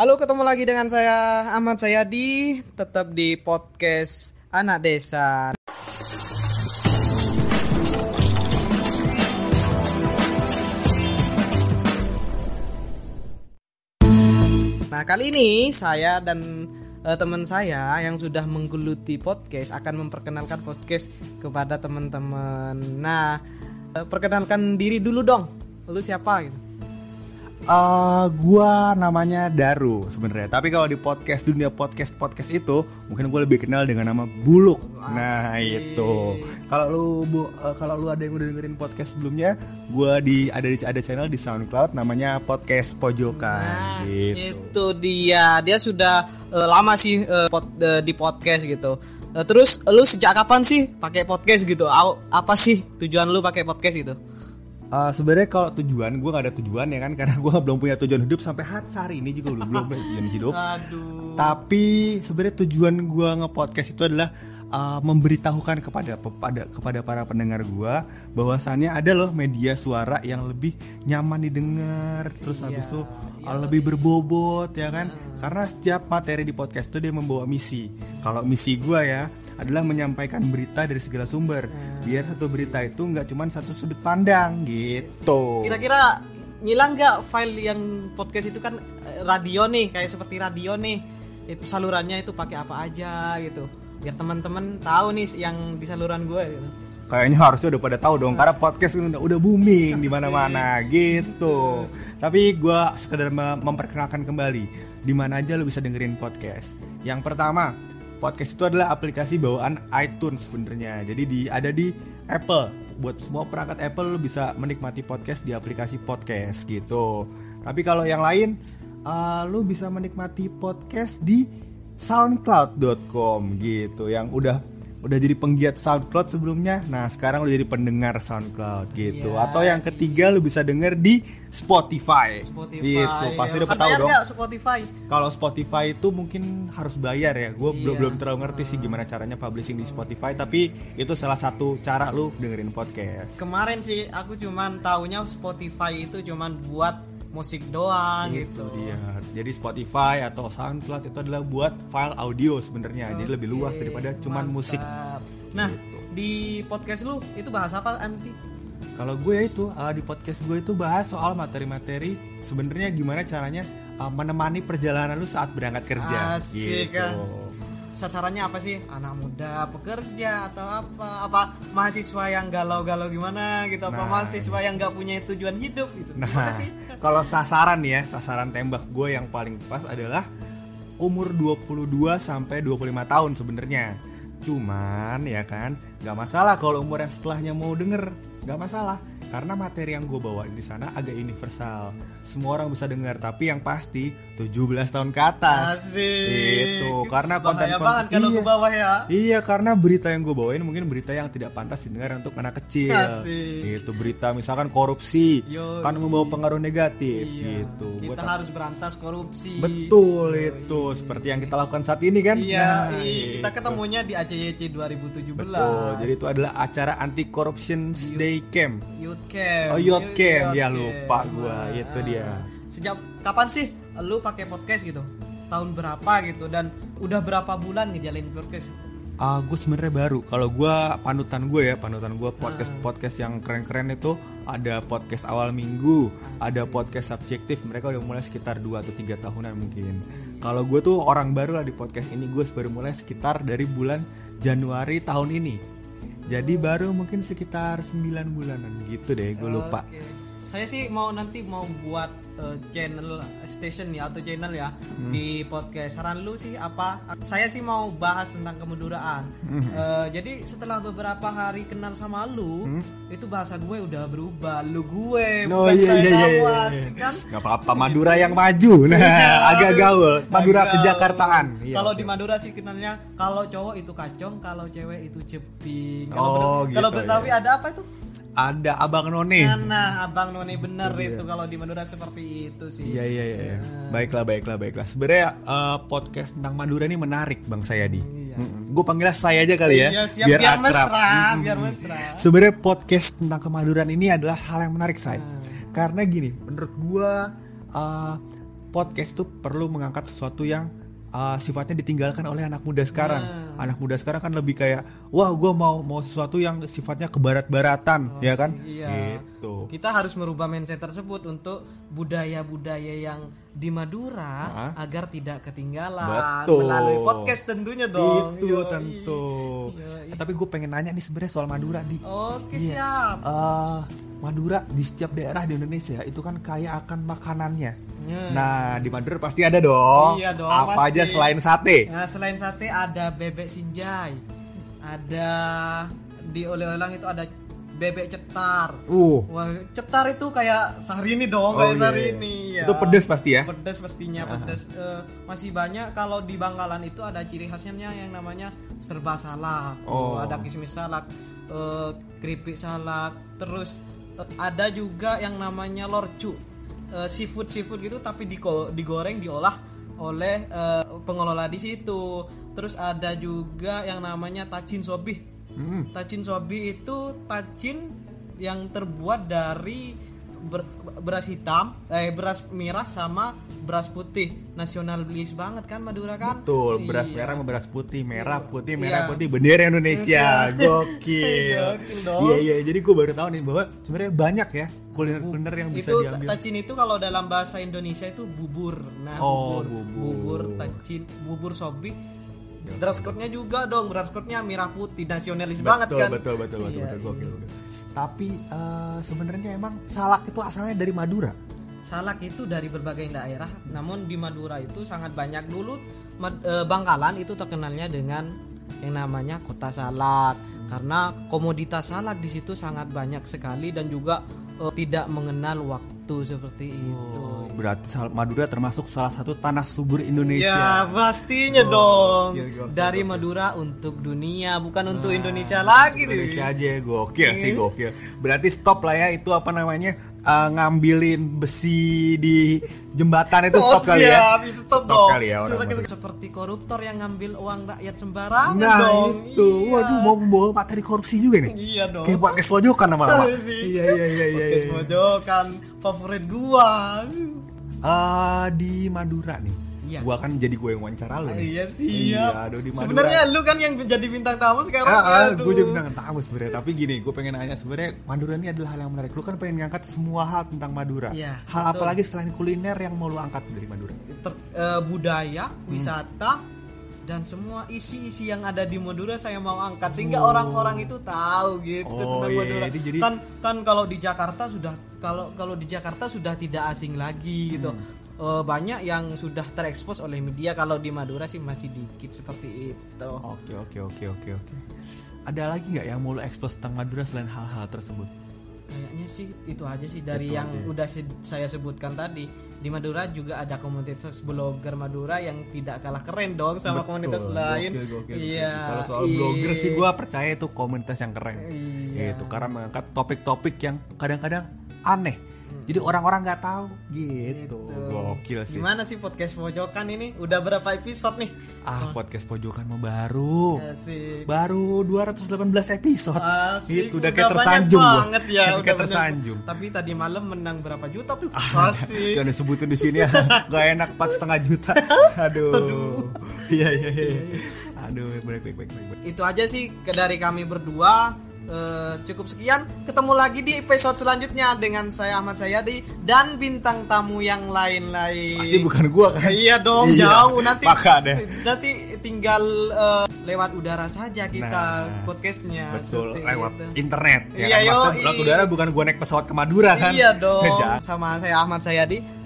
Halo, ketemu lagi dengan saya Ahmad Sayadi, tetap di podcast Anak Desa. Nah, kali ini saya dan eh, teman saya yang sudah menggeluti podcast akan memperkenalkan podcast kepada teman-teman. Nah, eh, perkenalkan diri dulu dong. Lu siapa gitu? Eh, gua namanya Daru sebenarnya. Tapi kalau di podcast dunia podcast podcast itu, mungkin gue lebih kenal dengan nama Buluk. Nah itu. Kalau lu bu, eh, kalau lu ada yang udah dengerin podcast sebelumnya, gua di ada di ada channel di SoundCloud namanya podcast Pojokan. Nah, gitu. itu dia. Dia sudah eh, lama sih eh, pod- eh, di podcast gitu. Eh, terus lu sejak kapan sih pakai podcast gitu? Apa sih tujuan lu pakai podcast gitu? Eh, sebenarnya kalau tujuan gue gak ada tujuan ya kan karena gue belum punya tujuan hidup sampai hat- hari ini juga belum belum punya tujuan hidup. Aduh. Tapi sebenarnya tujuan gua nge-podcast itu adalah uh, memberitahukan kepada kepada kepada para pendengar gua bahwasannya ada loh media suara yang lebih nyaman didengar, terus habis itu uh, lebih berbobot ya kan? Karena setiap materi di podcast itu dia membawa misi. Kalau misi gua ya adalah menyampaikan berita dari segala sumber biar satu berita itu nggak cuma satu sudut pandang gitu. Kira-kira ngilang nggak file yang podcast itu kan eh, radio nih, kayak seperti radio nih. Itu salurannya itu pakai apa aja gitu. Biar teman-teman tahu nih yang di saluran gue gitu. Kayaknya harusnya udah pada tahu dong karena podcast udah udah booming di mana-mana gitu. Tapi gua sekedar mem- memperkenalkan kembali di mana aja lu bisa dengerin podcast. Yang pertama, podcast itu adalah aplikasi bawaan iTunes sebenarnya. Jadi di ada di Apple. Buat semua perangkat Apple lu bisa menikmati podcast di aplikasi podcast gitu. Tapi kalau yang lain uh, lu bisa menikmati podcast di soundcloud.com gitu yang udah udah jadi penggiat SoundCloud sebelumnya. Nah, sekarang udah jadi pendengar SoundCloud gitu. Iya. Atau yang ketiga lu bisa denger di Spotify. Spotify. Gitu. Pasti ya. udah tahu dong. Spotify? Kalau Spotify itu mungkin harus bayar ya. Gue belum Iya. belum terlalu ngerti sih gimana caranya publishing di Spotify, tapi itu salah satu cara lu dengerin podcast. Kemarin sih aku cuman taunya Spotify itu cuman buat musik doang gitu. Itu dia. Jadi Spotify atau SoundCloud itu adalah buat file audio sebenarnya. Jadi lebih luas daripada cuman musik. Mantap. Nah, Gitu. di podcast lu itu bahas apaan sih? Kalau gue ya itu uh, di podcast gue itu bahas soal materi-materi sebenarnya gimana caranya uh, menemani perjalanan lu saat berangkat kerja. Asik gitu. kan. Sasarannya apa sih? Anak muda, pekerja atau apa? Apa mahasiswa yang galau-galau gimana gitu? Apa Nah. mahasiswa yang nggak punya tujuan hidup gitu? Nah, kalau sasaran ya, sasaran tembak gue yang paling pas adalah umur 22 sampai 25 tahun sebenarnya. Cuman ya kan, nggak masalah kalau umur yang setelahnya mau denger, nggak masalah. Karena materi yang gue bawa di sana agak universal. Semua orang bisa dengar, tapi yang pasti 17 tahun ke atas. Asik. Itu karena Bahaya konten-konten banget kalau iya. ke bawah ya. Iya karena berita yang gue bawain mungkin berita yang tidak pantas didengar untuk anak kecil. Asik. Itu berita misalkan korupsi Yo, kan membawa pengaruh negatif Iya. gitu. Kita Gua harus berantas korupsi. Betul itu seperti yang kita lakukan saat ini kan? Iya, Nah, iya. kita itu. ketemunya di ACYC 2017. Betul. Jadi itu adalah acara anti corruption day camp. Youth Camp. Oh, Youth Camp. Ya, Camp. lupa gua. Itu dia. Sejak kapan sih lu pakai podcast gitu? Tahun berapa gitu dan udah berapa bulan ngejalanin podcast? Ah, gue sebenarnya baru. Kalau gue panutan gue ya, panutan gue podcast podcast yang keren-keren itu ada podcast awal minggu, ada podcast subjektif. Mereka udah mulai sekitar 2 atau tiga tahunan mungkin. Kalau gue tuh orang baru lah di podcast ini, gue baru mulai sekitar dari bulan Januari tahun ini. Jadi baru mungkin sekitar 9 bulanan gitu deh, gue lupa. Oke. Saya sih mau nanti mau buat eh, channel station ya atau channel ya Hmm. di podcast. Saran lu sih apa? Saya sih mau bahas tentang kemuduraan. Eh, jadi setelah beberapa hari kenal sama lu, itu bahasa gue udah berubah. Lu gue Oh bukan iya saya iya iya. lawas, kan? Gak apa-apa Madura yang maju. Nah, Iya, agak aduh, gaul. Madura agak ke Jakartaan. Iya, kalau di Madura sih kenalnya kalau cowok itu kacong, kalau cewek itu ceping. Kalau Oh, kalau gitu, Betawi iya. ada apa itu? Ada Abang None. Nah, Abang Noni bener itu kalau di Madura seperti itu sih. Iya iya iya. Baiklah baiklah baiklah. Sebenarnya eh, podcast tentang Madura ini menarik Bang Sayadi. Gue panggilnya saya aja kali ya. Iya, siap biar, akrab. mesra, biar mesra. Sebenarnya podcast tentang kemaduran ini adalah hal yang menarik saya. Karena gini, menurut gua eh, podcast itu perlu mengangkat sesuatu yang uh, sifatnya ditinggalkan oleh anak muda sekarang. Nah. Anak muda sekarang kan lebih kayak, wah gue mau mau sesuatu yang sifatnya kebarat-baratan, ya kan? iya. Gitu. kita harus merubah mindset tersebut untuk budaya-budaya yang di Madura Hah? agar tidak ketinggalan Betul. melalui podcast tentunya dong Itu Yoi. tentu. Eh, tapi gue pengen nanya nih sebenarnya soal Madura di. oke Iya. siap Eh, Madura di setiap daerah di Indonesia itu kan kaya akan makanannya. Ya. Nah di Madura pasti ada dong. Iya dong, Apa pasti. aja selain sate? Nah, selain sate ada bebek sinjai ada di oleh-oleh itu ada bebek cetar Uh. Wah, cetar itu kayak sehari ini dong, Oh, kayak iya, sehari iya. ini. ya. Itu pedes pasti ya? Pedes pastinya, pedes. Eh, masih banyak kalau di Bangkalan itu ada ciri khasnya yang namanya serba salak. Oh. Ada kismis salak, eh, keripik salak, terus eh, ada juga yang namanya lorcu. Eh, seafood seafood gitu tapi digo- digoreng diolah oleh eh, pengelola di situ. Terus ada juga yang namanya tacin sobih. Hmm. Tacin sobi itu tacin yang terbuat dari ber- beras hitam, eh beras merah sama beras putih. Nasionalis banget kan Madura kan? Betul, beras Iya. merah sama beras putih, merah putih, Iya. merah putih, bendera Indonesia, gokil. Gokil. Iya iya, jadi gue baru tahu nih bahwa sebenarnya banyak ya kuliner-kuliner yang bisa itu diambil. tacin itu kalau dalam bahasa Indonesia itu bubur. Nah, Oh, bubur, bubur. bubur tacin, bubur sobi. Dress code-nya juga dong, dress code-nya merah putih, nasionalis banget betul, kan? betul betul betul Iya, betul gokil. gokil. Tapi eh, sebenarnya emang salak itu asalnya dari Madura. Salak itu dari berbagai daerah, namun di Madura itu sangat banyak dulu eh, Bangkalan itu terkenalnya dengan yang namanya kota salak karena komoditas salak di situ sangat banyak sekali dan juga eh, tidak mengenal waktu seperti itu. Oh, berarti sal- Madura termasuk salah satu tanah subur Ya Indonesia. pastinya dong gokil, gokil, dari Madura untuk dunia bukan untuk Indonesia lagi nih. Indonesia aja gokil sih gokil. Berarti stop lah ya itu apa namanya eh, ngambilin besi di jembatan itu stop kali ya. Oh, stop, Stop dong. kali ya, orang Seperti- Madura. seperti koruptor yang ngambil uang rakyat sembarangan Nah dong. itu, Iya. waduh mau membawa materi korupsi juga nih. Iya dong. Kayak pakai pojokan lama-lama. Iya. Iya iya iya iya. Podcast iya. pojokan favorit gua. Eh, di Madura nih. Iya. Gua kan jadi gue yang wawancara lu. Iya sih. Iya, aduh di. Sebenarnya lu kan yang menjadi bintang tamu sekarang. Ah, ah, Aduh. gue jadi bintang tamu sebenarnya. Tapi gini, gue pengen nanya sebenarnya Madura ini adalah hal yang menarik. Lu kan pengen ngangkat semua hal tentang Madura. Iya, hal betul. apa lagi selain kuliner yang mau lu angkat dari Madura? Ter- eh, budaya, Hmm. wisata dan semua isi-isi yang ada di Madura saya mau angkat sehingga orang-orang itu tahu gitu Oh, tentang iya, Madura. jadi- jadi- Kan kan kalau di Jakarta sudah kalau kalau di Jakarta sudah tidak asing lagi gitu. Hmm. Eh, banyak yang sudah terekspos oleh media kalau di Madura sih masih dikit seperti itu. Oke oke oke oke oke. Ada lagi nggak yang mau expose tentang Madura selain hal-hal tersebut? Kayaknya sih itu aja sih dari Itu yang aja. udah se- saya sebutkan tadi. Di Madura juga ada komunitas blogger Madura yang tidak kalah keren dong sama komunitas Betul, lain. gokil, gokil, Iya. Kalau soal iya. blogger sih gue percaya itu komunitas yang keren. Iya. Gitu karena mengangkat topik-topik yang kadang-kadang aneh. Jadi orang-orang nggak tahu gitu. Gokil sih. Gimana sih podcast pojokan ini? Udah berapa episode nih? Ah, podcast pojokan mau baru. Asik. Baru 218 episode. Asik. Itu udah kayak banyak tersanjung banget ya. Kayak udah tersanjung. Tapi tadi malam menang berapa juta tuh? Ah, Asik. Jangan disebutin di sini ya. Gak enak empat setengah juta. Aduh. Iya iya iya. Aduh, baik baik baik baik. itu aja sih dari kami berdua Eh, cukup sekian ketemu lagi di episode selanjutnya dengan saya Ahmad Sayadi dan bintang tamu yang lain-lain Pasti bukan gua kan? iya dong Iya, jauh nanti maka deh. nanti tinggal eh, lewat udara saja kita Nah, podcastnya Betul, lewat itu. internet ya Iya, kan? Maksudnya yoi. lewat udara bukan gua naik pesawat ke Madura kan? iya dong sama saya Ahmad Sayadi